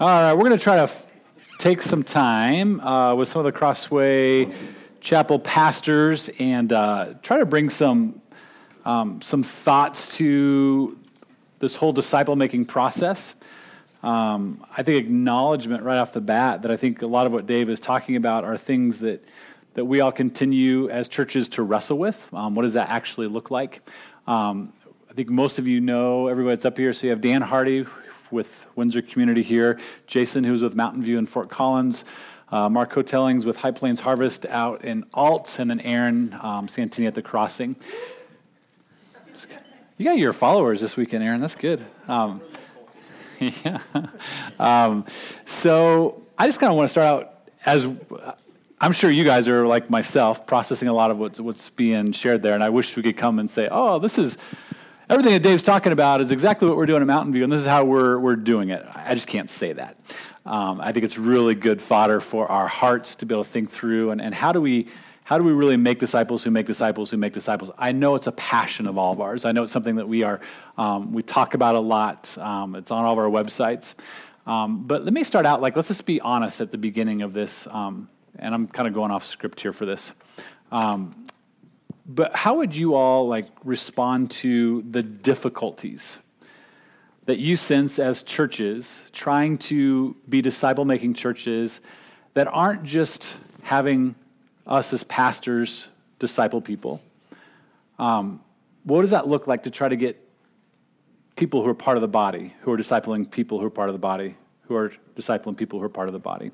All right, we're going to try to f- take some time uh, with some of the Crossway Chapel pastors and uh, try to bring some um, some thoughts to this whole disciple making process. Um, I think acknowledgement right off the bat that I think a lot of what Dave is talking about are things that that we all continue as churches to wrestle with. Um, what does that actually look like? Um, I think most of you know everybody that's up here. So you have Dan Hardy, with Windsor Community here, Jason, who's with Mountain View in Fort Collins, uh, Mark Hotellings with High Plains Harvest out in Ault, and then Aaron um, Santini at the Crossing. You got your followers this weekend, Aaron. That's good. Um, yeah. Um, so I just kind of want to start out as I'm sure you guys are like myself, processing a lot of what's, what's being shared there, and I wish we could come and say, "Oh, this is everything that Dave's talking about is exactly what we're doing at Mountain View, and this is how we're, we're doing it. I just can't say that. Um, I think it's really good fodder for our hearts to be able to think through and, and how do we how do we really make disciples who make disciples who make disciples? I know it's a passion of all of ours. I know it's something that we are um, we talk about a lot. Um, it's on all of our websites. Um, but let me start out like let's just be honest at the beginning of this, um, and I'm kind of going off script here for this. Um, but how would you all like respond to the difficulties that you sense as churches trying to be disciple making churches that aren't just having us as pastors disciple people? Um, what does that look like to try to get people who are part of the body, who are discipling people who are part of the body, who are discipling people who are part of the body?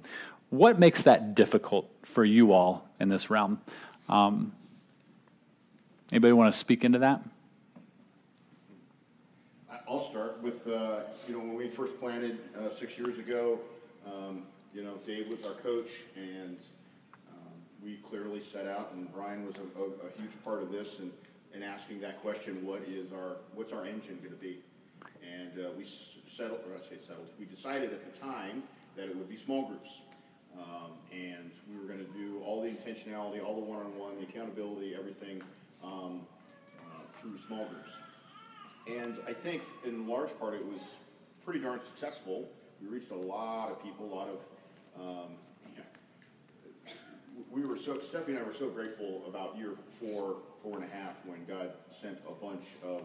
What makes that difficult for you all in this realm? Um, Anybody want to speak into that? I'll start with, uh, you know, when we first planted uh, six years ago, um, you know, Dave was our coach, and um, we clearly set out, and Brian was a, a, a huge part of this, and, and asking that question, what is our, what's our engine going to be? And uh, we settled, or I say settled, we decided at the time that it would be small groups. Um, and we were going to do all the intentionality, all the one-on-one, the accountability, everything um, uh, through small groups. And I think in large part it was pretty darn successful. We reached a lot of people, a lot of. Um, we were so Stephanie and I were so grateful about year four, four and a half when God sent a bunch of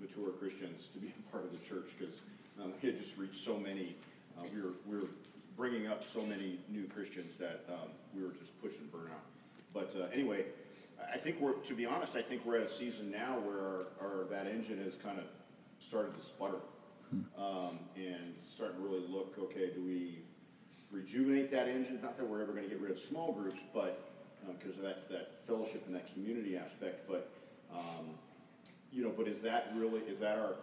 mature Christians to be a part of the church because um, we had just reached so many. Uh, we were we were bringing up so many new Christians that um, we were just pushing burnout. But uh, anyway, I think we're, to be honest, I think we're at a season now where our, our that engine has kind of started to sputter, um, and starting to really look. Okay, do we rejuvenate that engine? Not that we're ever going to get rid of small groups, but because um, of that that fellowship and that community aspect. But um, you know, but is that really is that our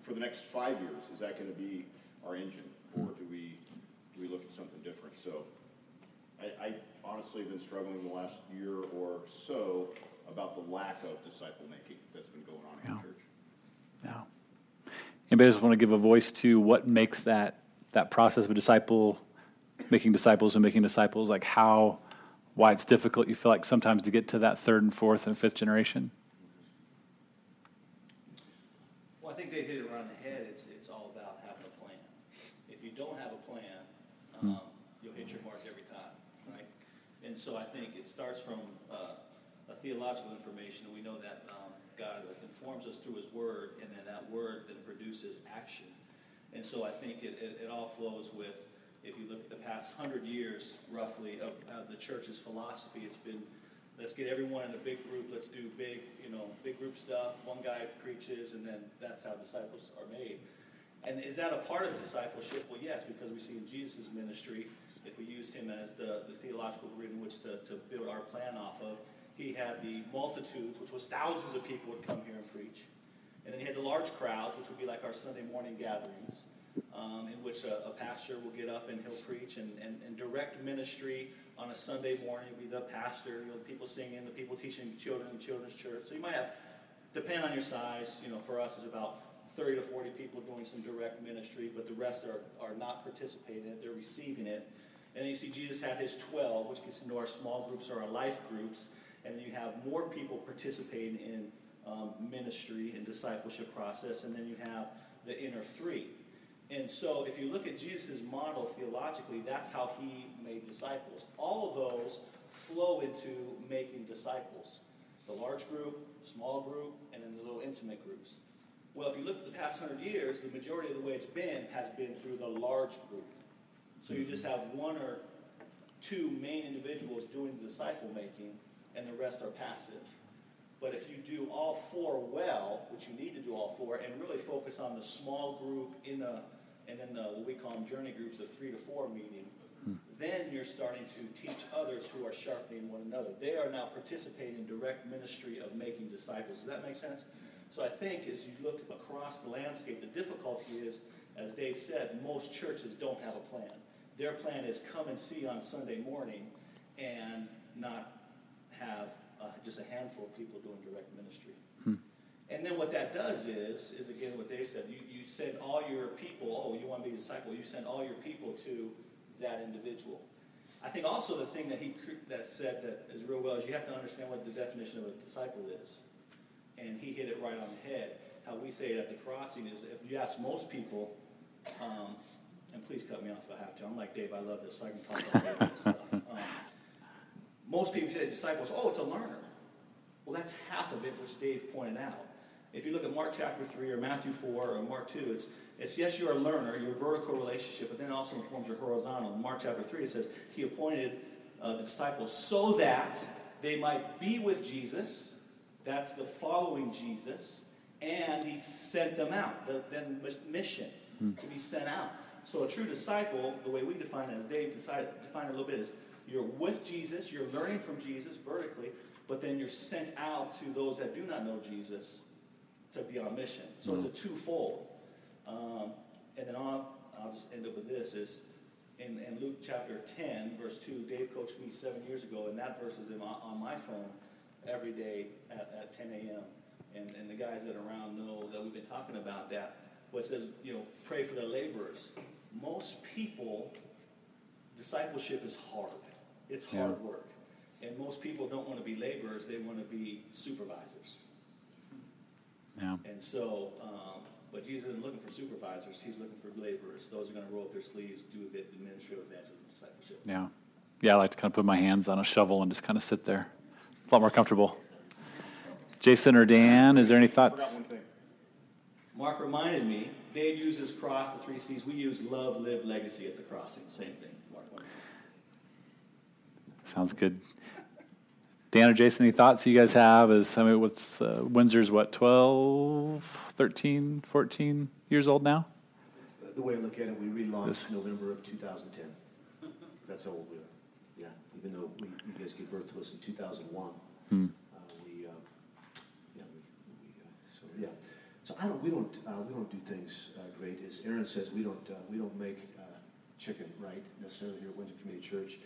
for the next five years? Is that going to be our engine, or do we do we look at something different? So, I, I honestly been struggling the last year or so about the lack of disciple making that's been going on in yeah. the church. Yeah. Anybody just want to give a voice to what makes that that process of a disciple making disciples and making disciples like how why it's difficult you feel like sometimes to get to that third and fourth and fifth generation? Well, I think they hit it right on the head. It's it's all about having a plan. If you don't have a plan, hmm. um, and so I think it starts from uh, a theological information, we know that um, God informs us through His Word, and then that Word then produces action. And so I think it, it, it all flows with, if you look at the past hundred years, roughly, of, of the church's philosophy, it's been let's get everyone in a big group. Let's do big, you know, big group stuff. One guy preaches, and then that's how disciples are made. And is that a part of discipleship? Well, yes, because we see in Jesus' ministry, if we used him as the, the theological grid in which to, to build our plan off of, he had the multitudes, which was thousands of people would come here and preach. And then he had the large crowds, which would be like our Sunday morning gatherings, um, in which a, a, pastor will get up and he'll preach and, and, and direct ministry on a Sunday morning. Be the pastor, you know, the people singing, the people teaching children in children's church. So you might have, depending on your size, you know, for us is about 30 to 40 people doing some direct ministry, but the rest are, are not participating they're receiving it. And you see Jesus had his 12, which gets into our small groups or our life groups. And you have more people participating in um, ministry and discipleship process. And then you have the inner three. And so if you look at Jesus' model theologically, that's how he made disciples. All of those flow into making disciples. The large group, small group, and then the little intimate groups. Well, if you look at the past hundred years, the majority of the way it's been has been through the large group. So you just have one or two main individuals doing the disciple making, and the rest are passive. But if you do all four well, which you need to do all four, and really focus on the small group in a, and then the, what we call them journey groups, the three to four meeting, hmm. then you're starting to teach others who are sharpening one another. They are now participating in direct ministry of making disciples. Does that make sense? So I think as you look across the landscape, the difficulty is, as Dave said, most churches don't have a plan. Their plan is come and see on Sunday morning and not have uh, just a handful of people doing direct ministry. Hmm. And then what that does is, is again what they said, you, you send all your people, oh, you want to be a disciple, you send all your people to that individual. I think also the thing that he that said that is real well is you have to understand what the definition of a disciple is. And he hit it right on the head. How we say it at the crossing is if you ask most people, um, and please cut me off if I have to. I'm like Dave, I love this, so I can talk about this stuff. Um, most people say disciples, oh, it's a learner. Well, that's half of it, which Dave pointed out. If you look at Mark chapter 3 or Matthew 4 or Mark 2, it's, it's yes, you're a learner, your vertical relationship, but then it also informs your horizontal. In Mark chapter 3, it says, He appointed uh, the disciples so that they might be with Jesus. That's the following Jesus. And He sent them out, the, then mission hmm. to be sent out. So a true disciple, the way we define it, as Dave decided, defined it a little bit, is you're with Jesus, you're learning from Jesus vertically, but then you're sent out to those that do not know Jesus to be on mission. So mm-hmm. it's a twofold. Um, and then on, I'll just end up with this is in, in, Luke chapter 10, verse 2, Dave coached me seven years ago, and that verse is in, on my phone every day at, at 10 a.m. And, and the guys that are around know that we've been talking about that. What says, you know, pray for the laborers. Most people, discipleship is hard. It's hard yeah. work. And most people don't want to be laborers, they want to be supervisors. Yeah. And so, um, but Jesus isn't looking for supervisors, he's looking for laborers. Those are going to roll up their sleeves, do a bit of ministry of evangelism, discipleship. Yeah. Yeah, I like to kind of put my hands on a shovel and just kind of sit there. a lot more comfortable. Jason or Dan, is there any thoughts? Mark reminded me, Dave uses cross, the three C's. We use love, live, legacy at the crossing. Same thing. Mark Sounds good. Dan or Jason, any thoughts you guys have? Is I mean, what's uh, Windsor's what 12, 13, 14 years old now? The way I look at it, we relaunched this. November of 2010. That's how old we are. Yeah, even though we, you guys gave birth to us in 2001. Hmm. Uh, we, uh, yeah, we, we uh, so yeah. So I don't, we don't, uh, we don't do things uh, great. As Aaron says, we don't, we don't make chicken right necessarily here at Windsor Community Church.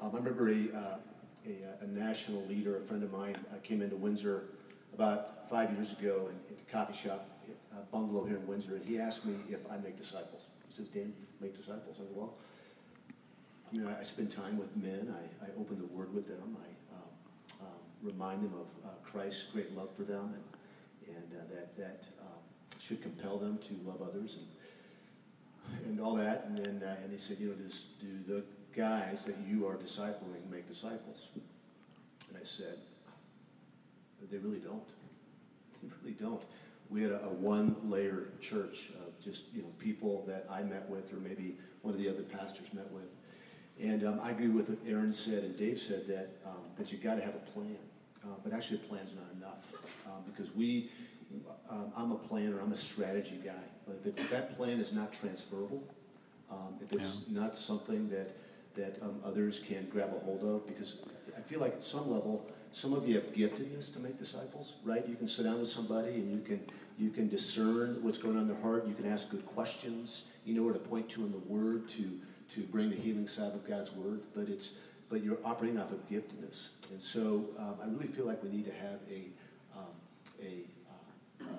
Um, I remember a a, a national leader, a friend of mine, uh, came into Windsor about five years ago in, in a coffee shop, a bungalow here in Windsor, and he asked me if I make disciples. He says, Dan, make disciples? I said, well, I mean, I, I spend time with men. I, I open the Word with them. I um, um, remind them of uh, Christ's great love for them, and, and uh, that that should compel them to love others, and and all that. And then uh, and he said, you know, do the guys that you are discipling make disciples? And I said, they really don't. They really don't. We had a, a one-layer church of just you know people that I met with, or maybe one of the other pastors met with. And um, I agree with what Aaron said and Dave said that um, that you got to have a plan, uh, but actually a plan's not enough um, because we. Um, I'm a planner. I'm a strategy guy. But if, it, if that plan is not transferable, um, if it's yeah. not something that that um, others can grab a hold of because I feel like at some level, some of you have giftedness to make disciples, right? You can sit down with somebody and you can you can discern what's going on in their heart. You can ask good questions. You know where to point to in the Word to to bring the healing side of God's Word. But it's but you're operating off of giftedness, and so um, I really feel like we need to have a um, a,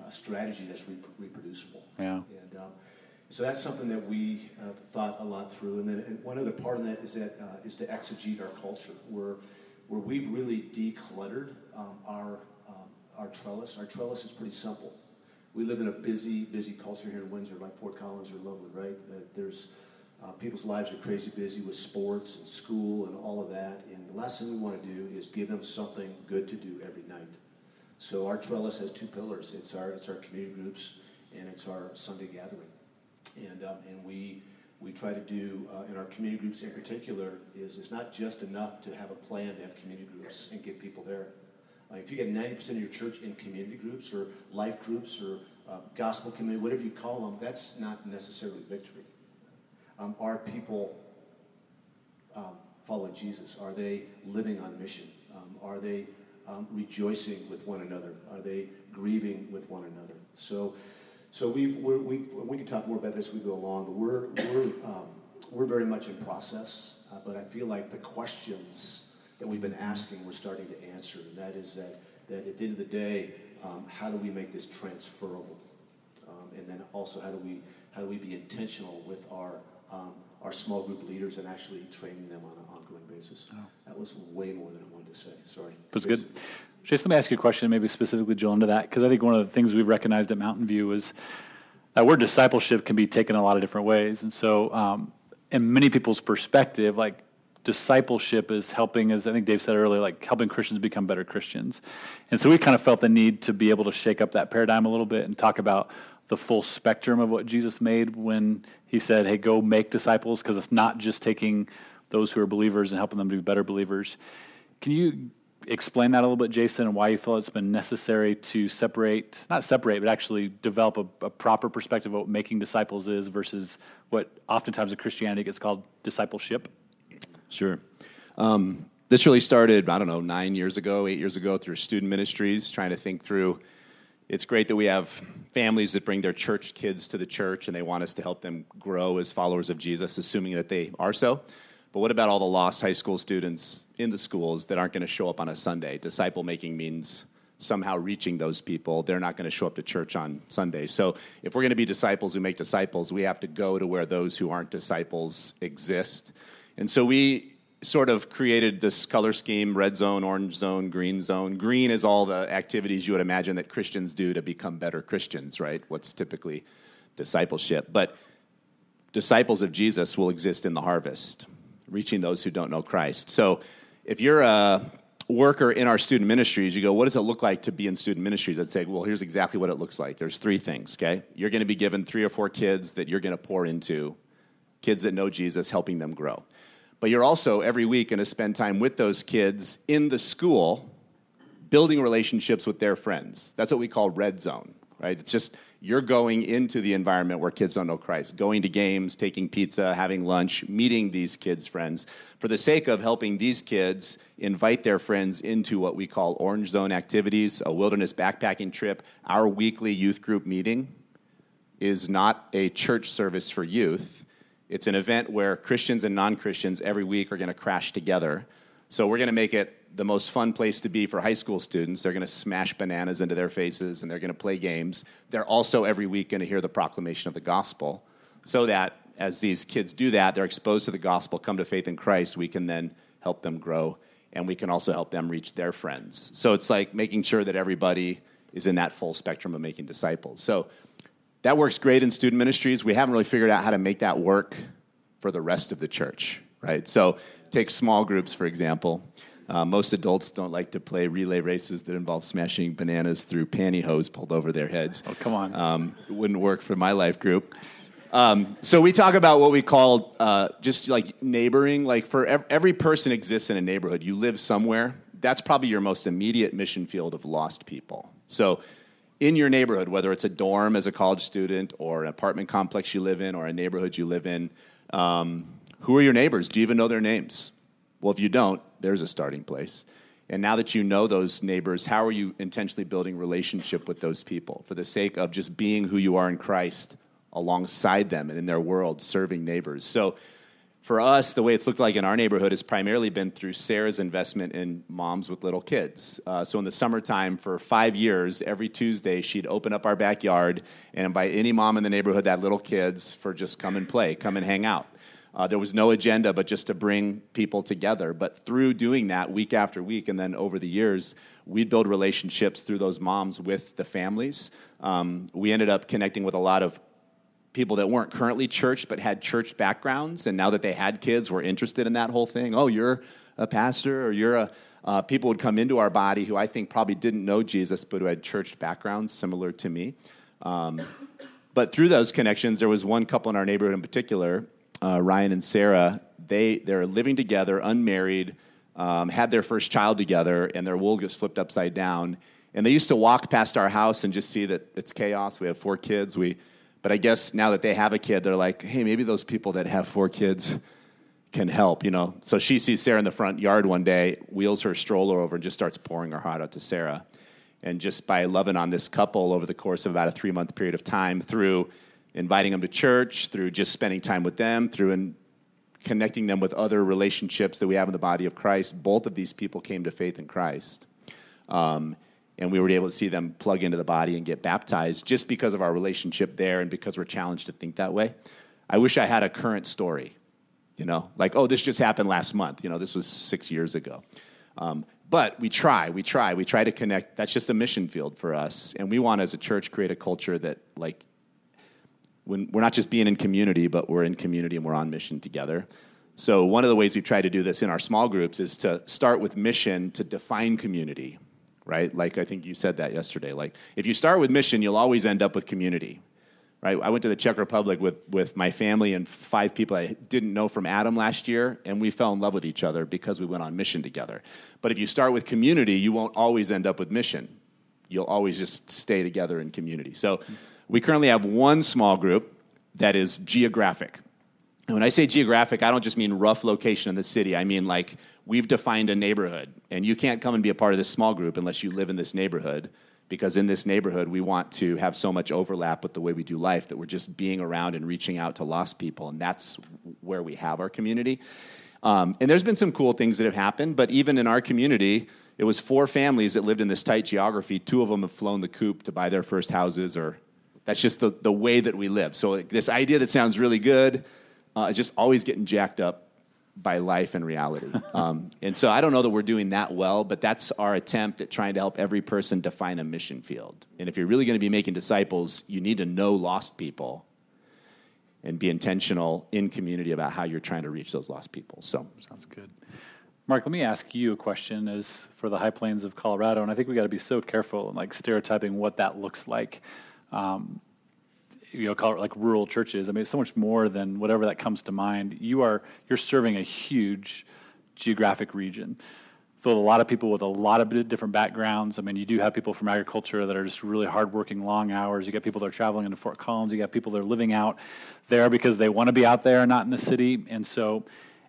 a, strategy that's re- reproducible. Yeah. And um, so that's something that we have thought a lot through. And then and one other part of that is that uh, is to exegete our culture, where where we've really decluttered um, our um, our trellis. Our trellis is pretty simple. we live in a busy, busy culture here in Windsor, like Fort Collins or Loveland, right? Uh, there's uh, people's lives are crazy busy with sports and school and all of that. And the last thing we want to do is give them something good to do every night. So our trellis has two pillars. It's our it's our community groups and it's our Sunday gathering. And um, and we we try to do uh, in our community groups in particular is it's not just enough to have a plan to have community groups and get people there. If you get 90% of your church in community groups or life groups or uh, gospel community, whatever you call them, that's not necessarily victory. Um, are people um, following Jesus? Are they living on mission? Um, are they um, rejoicing with one another? Are they grieving with one another? So, so we we we can talk more about this as we go along, but we're we're um, we're very much in process. Uh, but I feel like the questions that we've been asking, we're starting to answer, and that is that that at the end of the day, um, how do we make this transferable? Um, and then also, how do we how do we be intentional with our um, our small group leaders and actually training them on an ongoing basis. Oh. That was way more than to. Sorry. Good. Jason, let me ask you a question, maybe specifically, Jill, into that, because I think one of the things we've recognized at Mountain View is that word discipleship can be taken a lot of different ways. And so, um, in many people's perspective, like discipleship is helping, as I think Dave said earlier, like helping Christians become better Christians. And so we kind of felt the need to be able to shake up that paradigm a little bit and talk about the full spectrum of what Jesus made when he said, hey, go make disciples, because it's not just taking those who are believers and helping them to be better believers. Can you explain that a little bit, Jason, and why you feel it's been necessary to separate, not separate, but actually develop a, a proper perspective of what making disciples is versus what oftentimes in Christianity gets called discipleship? Sure. Um, this really started, I don't know, nine years ago, eight years ago through student ministries, trying to think through it's great that we have families that bring their church kids to the church and they want us to help them grow as followers of Jesus, assuming that they are so. But what about all the lost high school students in the schools that aren't going to show up on a Sunday? Disciple making means somehow reaching those people. They're not going to show up to church on Sunday. So if we're going to be disciples who make disciples, we have to go to where those who aren't disciples exist. And so we sort of created this color scheme red zone, orange zone, green zone. Green is all the activities you would imagine that Christians do to become better Christians, right? What's typically discipleship. But disciples of Jesus will exist in the harvest, reaching those who don't know Christ. So if you're a worker in our student ministries, you go, what does it look like to be in student ministries? I'd say, well, here's exactly what it looks like. There's three things, okay? You're going to be given three or four kids that you're going to pour into, kids that know Jesus, helping them grow. But you're also every week going to spend time with those kids in the school, building relationships with their friends. That's what we call red zone, right? It's just you're going into the environment where kids don't know Christ, going to games, taking pizza, having lunch, meeting these kids' friends, for the sake of helping these kids invite their friends into what we call orange zone activities, a wilderness backpacking trip. Our weekly youth group meeting is not a church service for youth it's an event where Christians and non Christians every week are going to crash together. So we're going to make it the most fun place to be for high school students. They're going to smash bananas into their faces and they're going to play games. They're also every week going to hear the proclamation of the gospel so that as these kids do that, they're exposed to the gospel, come to faith in Christ, we can then help them grow and we can also help them reach their friends. So it's like making sure that everybody is in that full spectrum of making disciples. So that works great in student ministries. We haven't really figured out how to make that work for the rest of the church, right? So, take small groups, for example. Uh, most adults don't like to play relay races that involve smashing bananas through pantyhose pulled over their heads. Oh, come on. Um, it wouldn't work for my life group. Um, so we talk about what we call uh, just like neighboring. Like for ev- every person exists in a neighborhood. You live somewhere. That's probably your most immediate mission field of lost people. So in your neighborhood, whether it's a dorm as a college student or an apartment complex you live in or a neighborhood you live in, um, who are your neighbors? Do you even know their names? Well, if you don't, there's a starting place. And now that you know those neighbors, how are you intentionally building relationship with those people for the sake of just being who you are in Christ alongside them and in their world, serving neighbors? So for us, the way it's looked like in our neighborhood has primarily been through Sarah's investment in moms with little kids. Uh, so in the summertime, for five years, every Tuesday, she'd open up our backyard and invite any mom in the neighborhood that had little kids for just come and play, come and hang out. Uh, there was no agenda but just to bring people together. But through doing that week after week, and then over the years, we'd build relationships through those moms with the families. um, we ended up connecting with a lot of people that weren't currently church but had church backgrounds, and now that they had kids, were interested in that whole thing. Oh, you're a pastor, or you're a uh, people would come into our body who I think probably didn't know Jesus, but who had church backgrounds similar to me. Um, but through those connections, there was one couple in our neighborhood in particular, uh, Ryan and Sarah. They they're living together, unmarried, um, had their first child together, and their world gets flipped upside down. And they used to walk past our house and just see that it's chaos. We have four kids. We, but I guess now that they have a kid, they're like, hey, maybe those people that have four kids can help, you know. So she sees Sarah in the front yard one day, wheels her stroller over, and just starts pouring her heart out to Sarah. And just by loving on this couple over the course of about a three month period of time, through inviting them to church, through just spending time with them, through in connecting them with other relationships that we have in the body of Christ, both of these people came to faith in Christ. Um, and we were able to see them plug into the body and get baptized just because of our relationship there and because we're challenged to think that way. I wish I had a current story you know, like, oh, this just happened last month. You know, this was six years ago. Um, but we try, we try, we try to connect. That's just a mission field for us. And we want, as a church, create a culture that, like, when we're not just being in community, but we're in community and we're on mission together. So, one of the ways we try to do this in our small groups is to start with mission to define community, right? Like, I think you said that yesterday. Like, if you start with mission, you'll always end up with community right? I went to the Czech Republic with, with my family and five people I didn't know from Adam last year, and we fell in love with each other because we went on mission together. But if you start with community, you won't always end up with mission. You'll always just stay together in community. So we currently have one small group that is geographic. And when I say geographic, I don't just mean rough location in the city. I mean like we've defined a neighborhood, and you can't come and be a part of this small group unless you live in this neighborhood because in this neighborhood we want to have so much overlap with the way we do life that we're just being around and reaching out to lost people and that's where we have our community um, and there's been some cool things that have happened but even in our community it was four families that lived in this tight geography two of them have flown the coop to buy their first houses or that's just the, the way that we live so this idea that sounds really good uh, is just always getting jacked up by life and reality. Um, and so I don't know that we're doing that well, but that's our attempt at trying to help every person define a mission field. And if you're really going to be making disciples, you need to know lost people and be intentional in community about how you're trying to reach those lost people. So sounds good. Mark, let me ask you a question as for the high plains of Colorado, and I think we got to be so careful and like stereotyping what that looks like. Um, you know, call it like rural churches. I mean, it's so much more than whatever that comes to mind. You are you're serving a huge geographic region filled a lot of people with a lot of different backgrounds. I mean, you do have people from agriculture that are just really hardworking, long hours. You got people that are traveling into Fort Collins. You got people that are living out there because they want to be out there, not in the city. And so,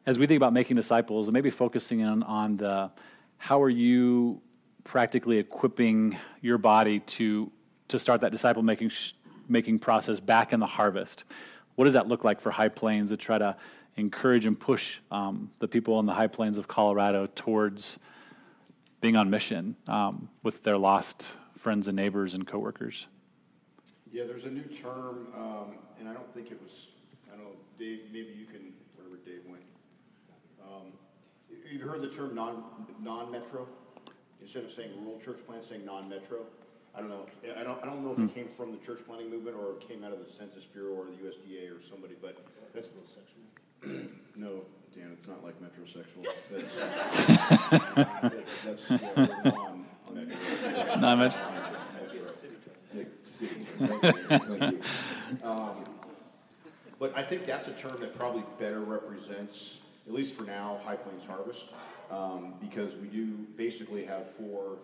as we think about making disciples, and maybe focusing on on the how are you practically equipping your body to to start that disciple making making process back in the harvest. What does that look like for High Plains to try to encourage and push um, the people in the High Plains of Colorado towards being on mission um, with their lost friends and neighbors and coworkers? Yeah, there's a new term, um, and I don't think it was. I don't know, Dave. Maybe you can. Wherever Dave went. Um, you've heard the term non non metro. Instead of saying rural church plant, saying non metro. I don't know. I don't, I don't know if it came from the church planning movement or it came out of the Census Bureau or the USDA or somebody, but that's metrosexual. no, Dan, it's not like metrosexual. That's, that's uh, non-metro. Non-metro. Um, but I think that's a term that probably better represents, at least for now, High Plains Harvest, um, because we do basically have four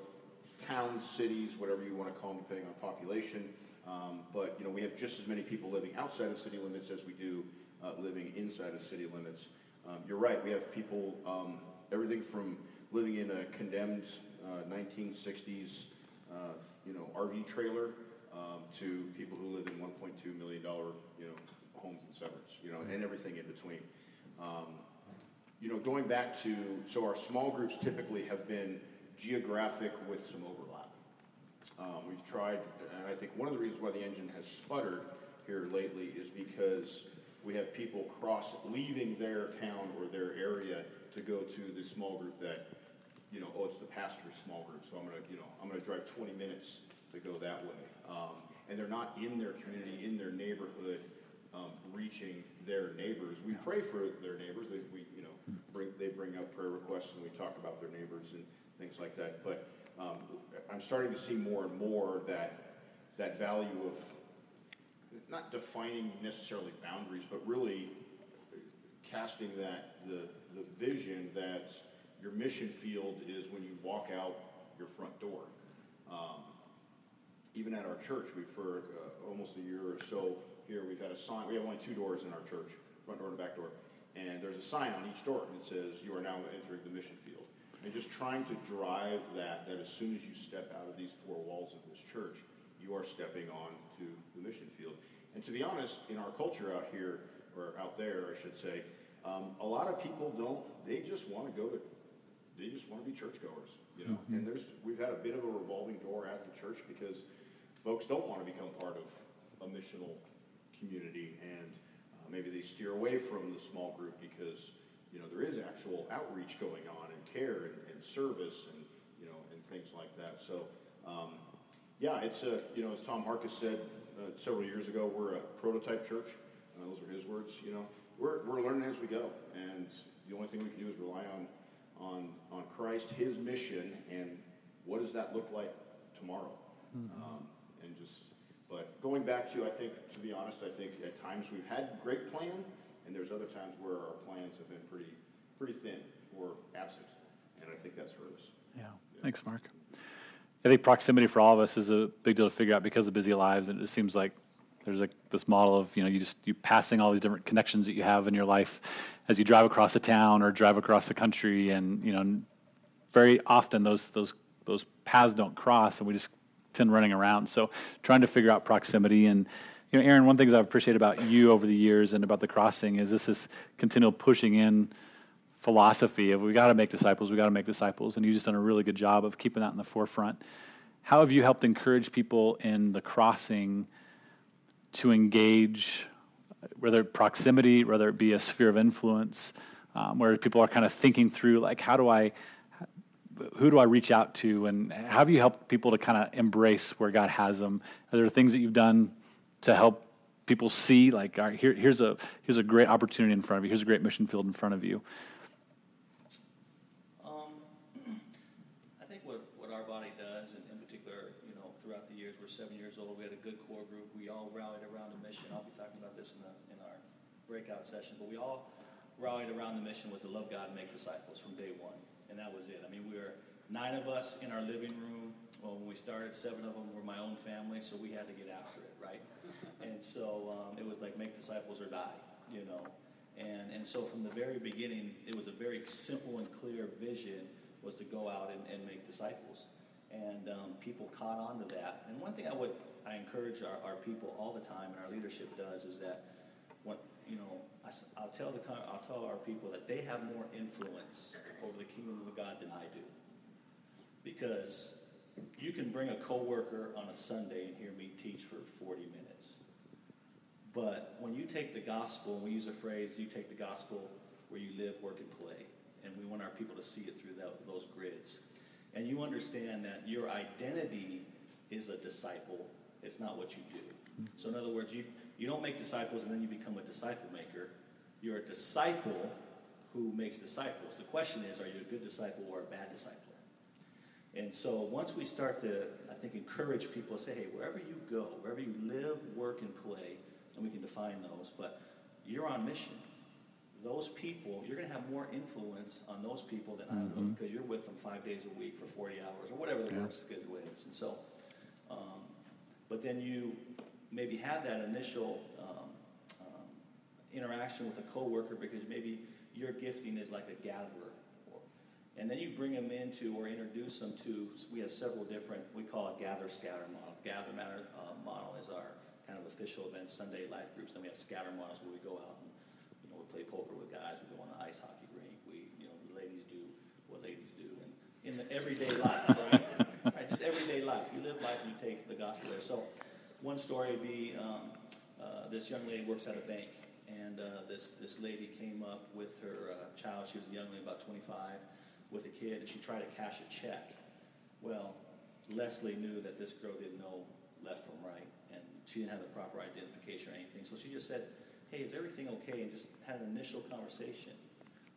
towns, cities, whatever you want to call them, depending on population. Um, but you know, we have just as many people living outside of city limits as we do uh, living inside of city limits. Um, you're right. We have people, um, everything from living in a condemned uh, 1960s, uh, you know, RV trailer um, to people who live in 1.2 million dollar, you know, homes in Severance, you know, and everything in between. Um, you know, going back to so our small groups typically have been geographic with some overlap. Um, we've tried, and I think one of the reasons why the engine has sputtered here lately is because we have people cross leaving their town or their area to go to the small group that, you know, oh, it's the pastor's small group, so I'm gonna, you know, I'm gonna drive 20 minutes to go that way. Um, and they're not in their community, in their neighborhood, um, reaching their neighbors. We pray for their neighbors. They, we, you know, bring, they bring up prayer requests and we talk about their neighbors and things like that. But um, I'm starting to see more and more that that value of not defining necessarily boundaries, but really casting that the the vision that your mission field is when you walk out your front door. Um, even at our church, we for uh, almost a year or so here, we've had a sign. We have only two doors in our church, front door and back door, and there's a sign on each door that says, "You are now entering the mission field." And just trying to drive that that as soon as you step out of these four walls of this church, you are stepping on to the mission field. And to be honest, in our culture out here or out there, I should say, um, a lot of people don't. They just want to go to. They just want to be churchgoers, you know. Mm-hmm. And there's we've had a bit of a revolving door at the church because folks don't want to become part of a missional community, and uh, maybe they steer away from the small group because you know there is actual outreach going on and care and, and service and you know and things like that. So um, yeah, it's a you know as Tom Harkus said uh, several years ago, we're a prototype church. Uh, those are his words. You know, we're we're learning as we go, and the only thing we can do is rely on on on Christ, His mission, and what does that look like tomorrow? Mm-hmm. Um, and just but going back to, I think, to be honest, I think at times we've had great plan, and there's other times where our plans have been pretty, pretty thin or absent, and I think that's hurt us. Yeah. yeah. Thanks, Mark. I think proximity for all of us is a big deal to figure out because of busy lives, and it just seems like there's like this model of you know you just you passing all these different connections that you have in your life as you drive across a town or drive across the country, and you know very often those those those paths don't cross, and we just tend running around. So trying to figure out proximity and you know, Aaron, one the things I've appreciated about you over the years and about the crossing is this is continual pushing in philosophy of we got to make disciples, we got to make disciples, and you've just done a really good job of keeping that in the forefront. How have you helped encourage people in the crossing to engage, whether proximity, whether it be a sphere of influence, um, where people are kind of thinking through like how do I who do I reach out to, and how have you helped people to kind of embrace where God has them? Are there things that you've done to help people see, like, all right, here, here's a here's a great opportunity in front of you, here's a great mission field in front of you? Um, I think what, what our body does, and in particular, you know, throughout the years, we're seven years old. We had a good core group. We all rallied around a mission. I'll be talking about this in, the, in our breakout session, but we all rallied around the mission was to love God and make disciples from day one and that was it. I mean, we were nine of us in our living room. Well, when we started, seven of them were my own family, so we had to get after it, right? And so um, it was like make disciples or die, you know. And and so from the very beginning, it was a very simple and clear vision was to go out and, and make disciples. And um, people caught on to that. And one thing I would I encourage our, our people all the time, and our leadership does, is that when you know I, will tell the I'll tell our people that they have more influence over the kingdom of God than I do, because you can bring a coworker on a Sunday and hear me teach for 40 minutes. But when you take the gospel, and we use a phrase, you take the gospel where you live, work, and play, and we want our people to see it through that, those grids. And you understand that your identity is a disciple, it's not what you do. So, in other words, you, you don't make disciples and then you become a disciple maker. You're a disciple who makes disciples. The question is, are you a good disciple or a bad disciple? And so once we start to, I think, encourage people to say, hey, wherever you go, wherever you live, work, and play, and we can define those, but you're on mission. Those people, you're going to have more influence on those people than mm-hmm. I will because you're with them five days a week for 40 hours or whatever the yeah. work schedule is. And so, um, but then you maybe have that initial um, interaction with a coworker because maybe your gifting is like a gatherer. And then you bring them into or introduce them to, we have several different, we call it gather scatter model. Gather matter uh, model is our kind of official event, Sunday life groups. Then we have scatter models where we go out and, you know, we play poker with guys, we go on the ice hockey rink, we, you know, the ladies do what ladies do. And in the everyday life, right? right? Just everyday life. You live life and you take the gospel there. So one story would be um, uh, this young lady works at a bank and uh, this, this lady came up with her uh, child. She was a young lady, about 25, with a kid, and she tried to cash a check. Well, Leslie knew that this girl didn't know left from right, and she didn't have the proper identification or anything. So she just said, hey, is everything okay? And just had an initial conversation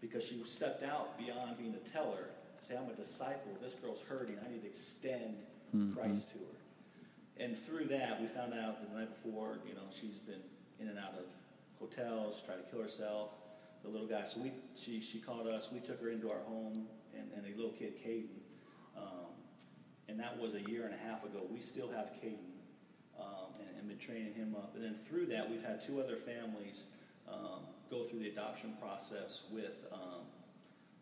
because she stepped out beyond being a teller. Say, I'm a disciple. This girl's hurting. I need to extend mm-hmm. Christ to her. And through that, we found out the night before, you know, she's been in and out of hotels, tried to kill herself. The little guy. So we, she, she called us. We took her into our home, and, and a little kid, Caden. Um, and that was a year and a half ago. We still have Caden um, and, and, been training him up. And then through that, we've had two other families um, go through the adoption process with, um,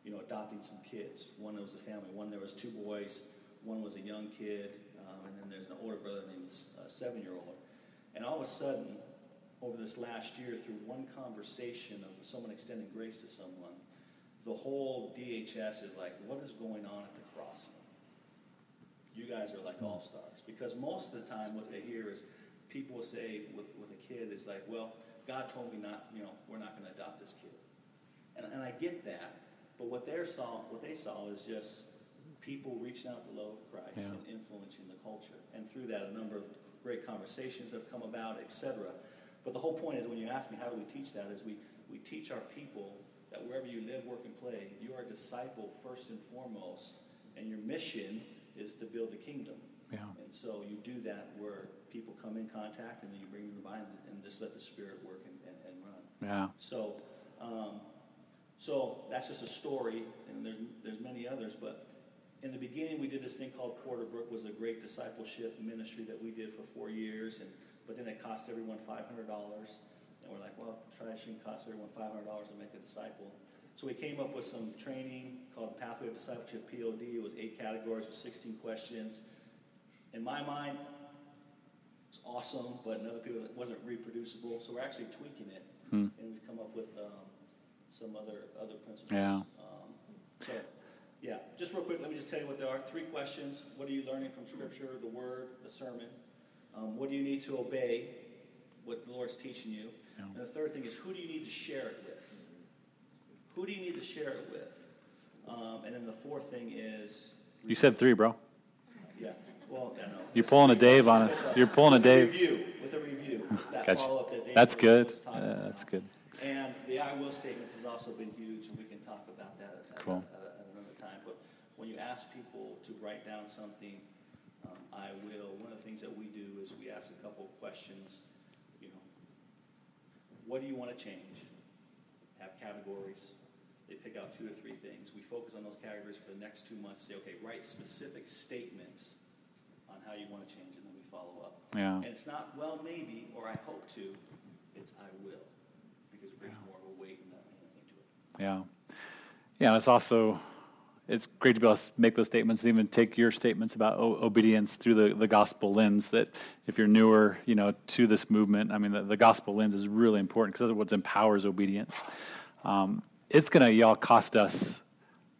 you know, adopting some kids. One was a family. One there was two boys. One was a young kid, um, and then there's an older brother named a seven-year-old. And all of a sudden, over this last year through one conversation of someone extending grace to someone, the whole DHS is like, what is going on at the crossing? You guys are like all stars. Because most of the time, what they hear is people will say with, with a kid, it's like, well, God told me not, you know, we're not going to adopt this kid. And, and I get that. But what, they saw, what they saw is just people reaching out the love of Christ yeah. and influencing the culture. And through that, a number of great conversations have come about, etc. But the whole point is when you ask me how do we teach that, is we, we teach our people that wherever you live, work, and play, you are a disciple first and foremost, and your mission is to build the kingdom. Yeah. And so you do that where people come in contact, and then you bring them to mind, and just let the Spirit work and, and, and run. Yeah. So, um, so that's just a story, and there's there's many others. But in the beginning, we did this thing called Porterbrook was a great discipleship ministry that we did for four years, and but then it cost everyone $500. And we're like, well, try shouldn't cost everyone $500 to make a disciple. So we came up with some training called Pathway of Discipleship POD. It was eight categories with 16 questions. In my mind, it's awesome, but in other people, it wasn't reproducible. So we're actually tweaking it, hmm. and we've come up with um, some other other principles. Yeah. Um, so, yeah, just real quick, let me just tell you what there are. Three questions: What are you learning from Scripture, the Word, the sermon? Um, what do you need to obey? What the Lord's teaching you. Yeah. And the third thing is who do you need to share it with? Who do you need to share it with? Um, and then the fourth thing is. You said three, bro. Yeah. Well, I know. You're pulling a Dave on us. You're pulling a Dave. Review, with a review. That gotcha. that that's good. Uh, that's good. And the I will statements has also been huge, and we can talk about that at, cool. at, at another time. But when you ask people to write down something, I will. One of the things that we do is we ask a couple of questions. You know, what do you want to change? Have categories. They pick out two or three things. We focus on those categories for the next two months. Say, okay, write specific statements on how you want to change, and then we follow up. Yeah. And it's not well, maybe, or I hope to. It's I will, because it brings yeah. more of a weight and anything to it. Yeah. Yeah, it's also it's great to be able to make those statements and even take your statements about o- obedience through the, the gospel lens that if you're newer you know to this movement i mean the, the gospel lens is really important because that's what empowers obedience. Um, it's going to y'all cost us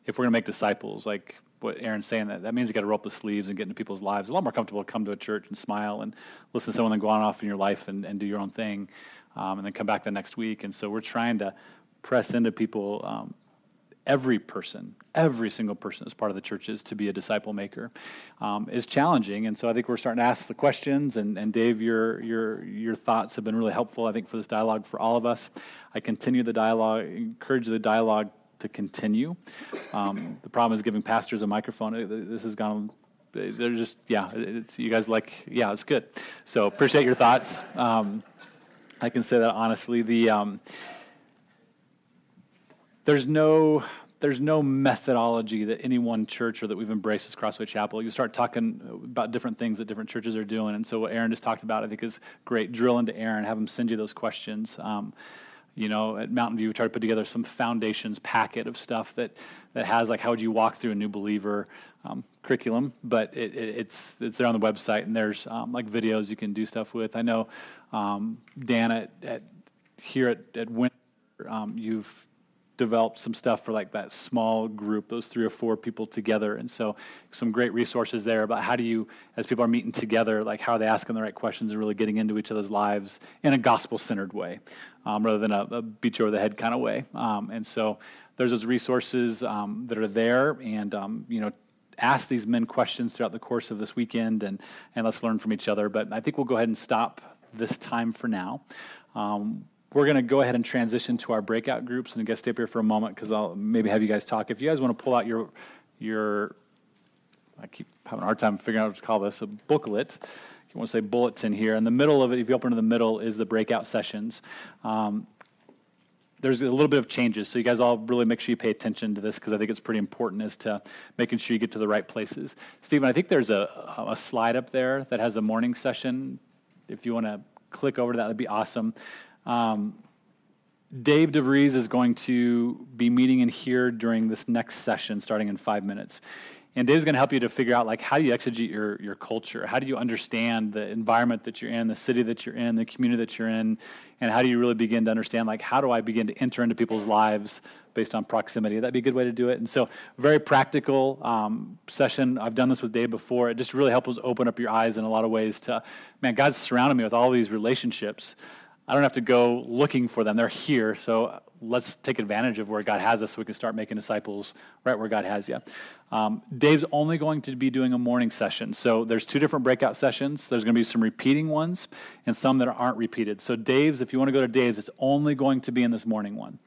if we're going to make disciples like what aaron's saying that that means you got to roll up the sleeves and get into people's lives. It's a lot more comfortable to come to a church and smile and listen to someone then go on off in your life and, and do your own thing um, and then come back the next week. And so we're trying to press into people um, every person, every single person as part of the churches to be a disciple maker um, is challenging. And so I think we're starting to ask the questions. And, and Dave, your, your, your thoughts have been really helpful, I think, for this dialogue for all of us. I continue the dialogue, encourage the dialogue to continue. Um, the problem is giving pastors a microphone. This has gone. They're just yeah. It's, you guys like yeah. It's good. So appreciate your thoughts. Um, I can say that honestly. The um, there's no there's no methodology that any one church or that we've embraced as Crossway Chapel. You start talking about different things that different churches are doing, and so what Aaron just talked about, I think, is great. Drill into Aaron, have him send you those questions. Um, you know, at Mountain View, we try to put together some foundations packet of stuff that that has like how would you walk through a new believer um, curriculum, but it, it, it's it's there on the website, and there's um, like videos you can do stuff with. I know um, Dan at, at here at at Windsor, um, you've developed some stuff for like that small group, those three or four people together. And so some great resources there about how do you, as people are meeting together, like how are they asking the right questions and really getting into each other's lives in a gospel-centered way, um, rather than a, a, beat you over the head kind of way. Um, and so there's those resources um, that are there, and um, you know, ask these men questions throughout the course of this weekend, and and let's learn from each other. But I think we'll go ahead and stop this time for now. Um, we're going to go ahead and transition to our breakout groups and get stay up here for a moment because I'll maybe have you guys talk. If you guys want to pull out your your I keep having a hard time figuring out what to call this a booklet. If you want to say bullets in here, in the middle of it, if you open to the middle, is the breakout sessions. Um, there's a little bit of changes, so you guys all really make sure you pay attention to this because I think it's pretty important as to making sure you get to the right places. Stephen, I think there's a, a slide up there that has a morning session. If you want to click over to that, that'd be awesome. Um, Dave DeVries is going to be meeting in here during this next session, starting in five minutes. And Dave's going to help you to figure out like how do you exegete your, your culture? How do you understand the environment that you're in, the city that you're in, the community that you're in, and how do you really begin to understand like how do I begin to enter into people's lives based on proximity? That'd be a good way to do it. And so, very practical um, session. I've done this with Dave before. It just really helps open up your eyes in a lot of ways to, man, God's surrounded me with all these relationships. I don't have to go looking for them. They're here. So let's take advantage of where God has us so we can start making disciples right where God has you. Um, Dave's only going to be doing a morning session. So there's two different breakout sessions. There's going to be some repeating ones and some that aren't repeated. So Dave's, if you want to go to Dave's, it's only going to be in this morning one.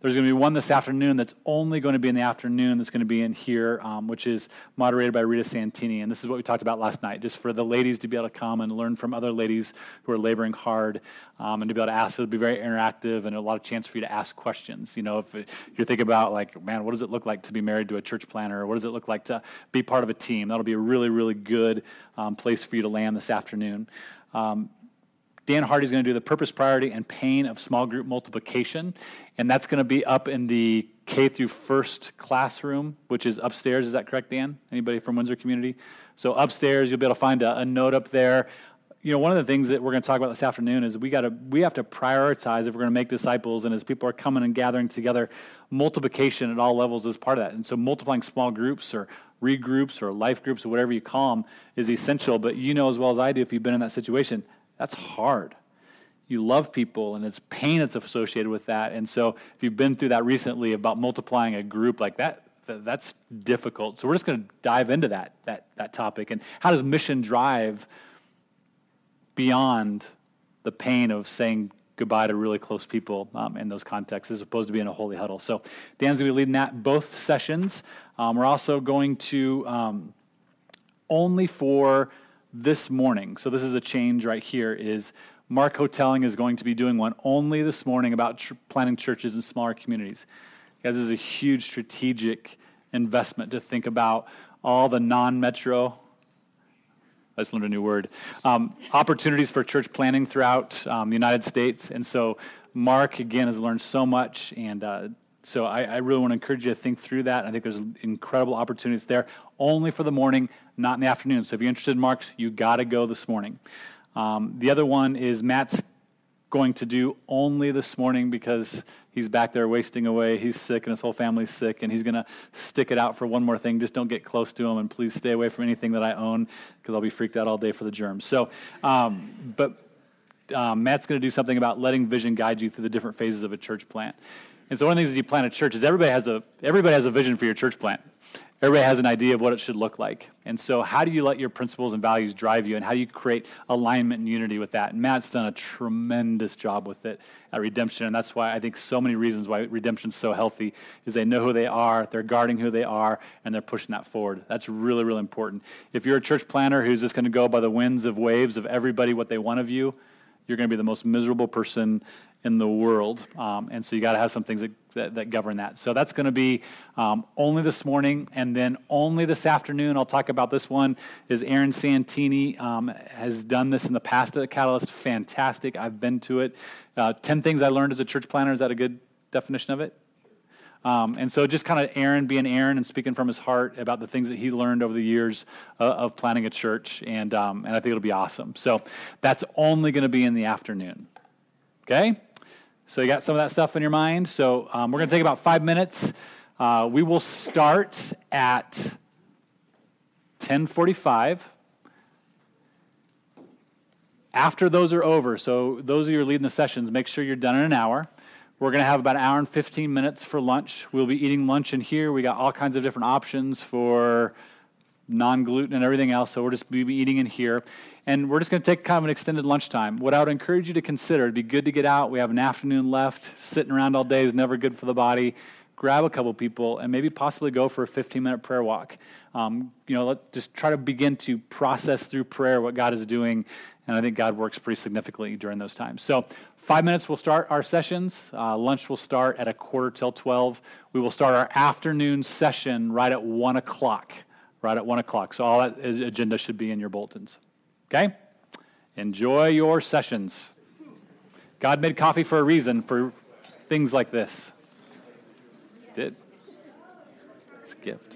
There's going to be one this afternoon that's only going to be in the afternoon that's going to be in here, um, which is moderated by Rita Santini. And this is what we talked about last night, just for the ladies to be able to come and learn from other ladies who are laboring hard um, and to be able to ask. It'll be very interactive and a lot of chance for you to ask questions. You know, if you're thinking about, like, man, what does it look like to be married to a church planter? Or what does it look like to be part of a team? That'll be a really, really good um, place for you to land this afternoon. Um, Dan Hardy's going to do the purpose, priority, and pain of small group multiplication, and that's going to be up in the K through first classroom, which is upstairs. Is that correct, Dan? Anybody from Windsor Community? So upstairs, you'll be able to find a, a note up there. You know, one of the things that we're going to talk about this afternoon is we got to we have to prioritize if we're going to make disciples, and as people are coming and gathering together, multiplication at all levels is part of that. And so, multiplying small groups or regroups or life groups or whatever you call them is essential. But you know as well as I do, if you've been in that situation, that's hard. You love people, and it's pain that's associated with that. And so, if you've been through that recently about multiplying a group like that, that's difficult. So we're just going to dive into that that that topic and how does mission drive beyond the pain of saying goodbye to really close people um, in those contexts as opposed to being a holy huddle. So Dan's going to be leading that both sessions. Um, we're also going to um, only for this morning. So this is a change right here. Is Mark Hotelling is going to be doing one only this morning about tr- planting churches in smaller communities. Guys, this is a huge strategic investment to think about all the non-metro. I just learned a new word. Um, opportunities for church planting throughout um, the United States, and so Mark again has learned so much, and uh, so I, I, really want to encourage you to think through that. I think there's incredible opportunities there, only for the morning, not in the afternoon. So if you're interested in Marks, you got to go this morning. Um, the other one is Matt's going to do only this morning because he's back there wasting away. He's sick and his whole family's sick, and he's going to stick it out for one more thing. Just don't get close to him, and please stay away from anything that I own because I'll be freaked out all day for the germs. So, um, but um, Matt's going to do something about letting vision guide you through the different phases of a church plant. And so one of the things as you plant a church is everybody has a everybody has a vision for your church plant. Everybody has an idea of what it should look like. And so how do you let your principles and values drive you and how do you create alignment and unity with that? And Matt's done a tremendous job with it at Redemption. And that's why I think so many reasons why Redemption's so healthy is they know who they are, they're guarding who they are, and they're pushing that forward. That's really, really important. If you're a church planter who's just going to go by the winds of waves of everybody what they want of you, you're going to be the most miserable person in the world. Um, and so you got to have some things that, that, that, govern that. So that's going to be um, only this morning and then only this afternoon. I'll talk about this one. Is Aaron Santini um, has done this in the past at Catalyst. Fantastic. I've been to it. Uh, 10 things I learned as a church planter. Is that a good definition of it? Um, and so just kind of Aaron being Aaron and speaking from his heart about the things that he learned over the years uh, of planting a church. And, um, and I think it'll be awesome. So that's only going to be in the afternoon. Okay? So you got some of that stuff in your mind. So um, we're going to take about five minutes. Uh, we will start at 1045. After those are over, so those of you who are leading the sessions, make sure you're done in an hour. We're going to have about an hour and 15 minutes for lunch. We'll be eating lunch in here. We got all kinds of different options for non gluten and everything else, so we're just be eating in here. And we're just going to take kind of an extended lunchtime. What I would encourage you to consider, it'd be good to get out. We have an afternoon left. Sitting around all day is never good for the body. Grab a couple people and maybe possibly go for a 15 minute prayer walk. Um, you know, let just try to begin to process through prayer what God is doing. And I think God works pretty significantly during those times. So, five minutes we'll start our sessions. Uh, lunch will start at a quarter till 12. We will start our afternoon session right at 1 o'clock. Right at 1 o'clock. So, all that agenda should be in your bulletins. Okay? Enjoy your sessions. God made coffee for a reason, for things like this. Did. It's a gift.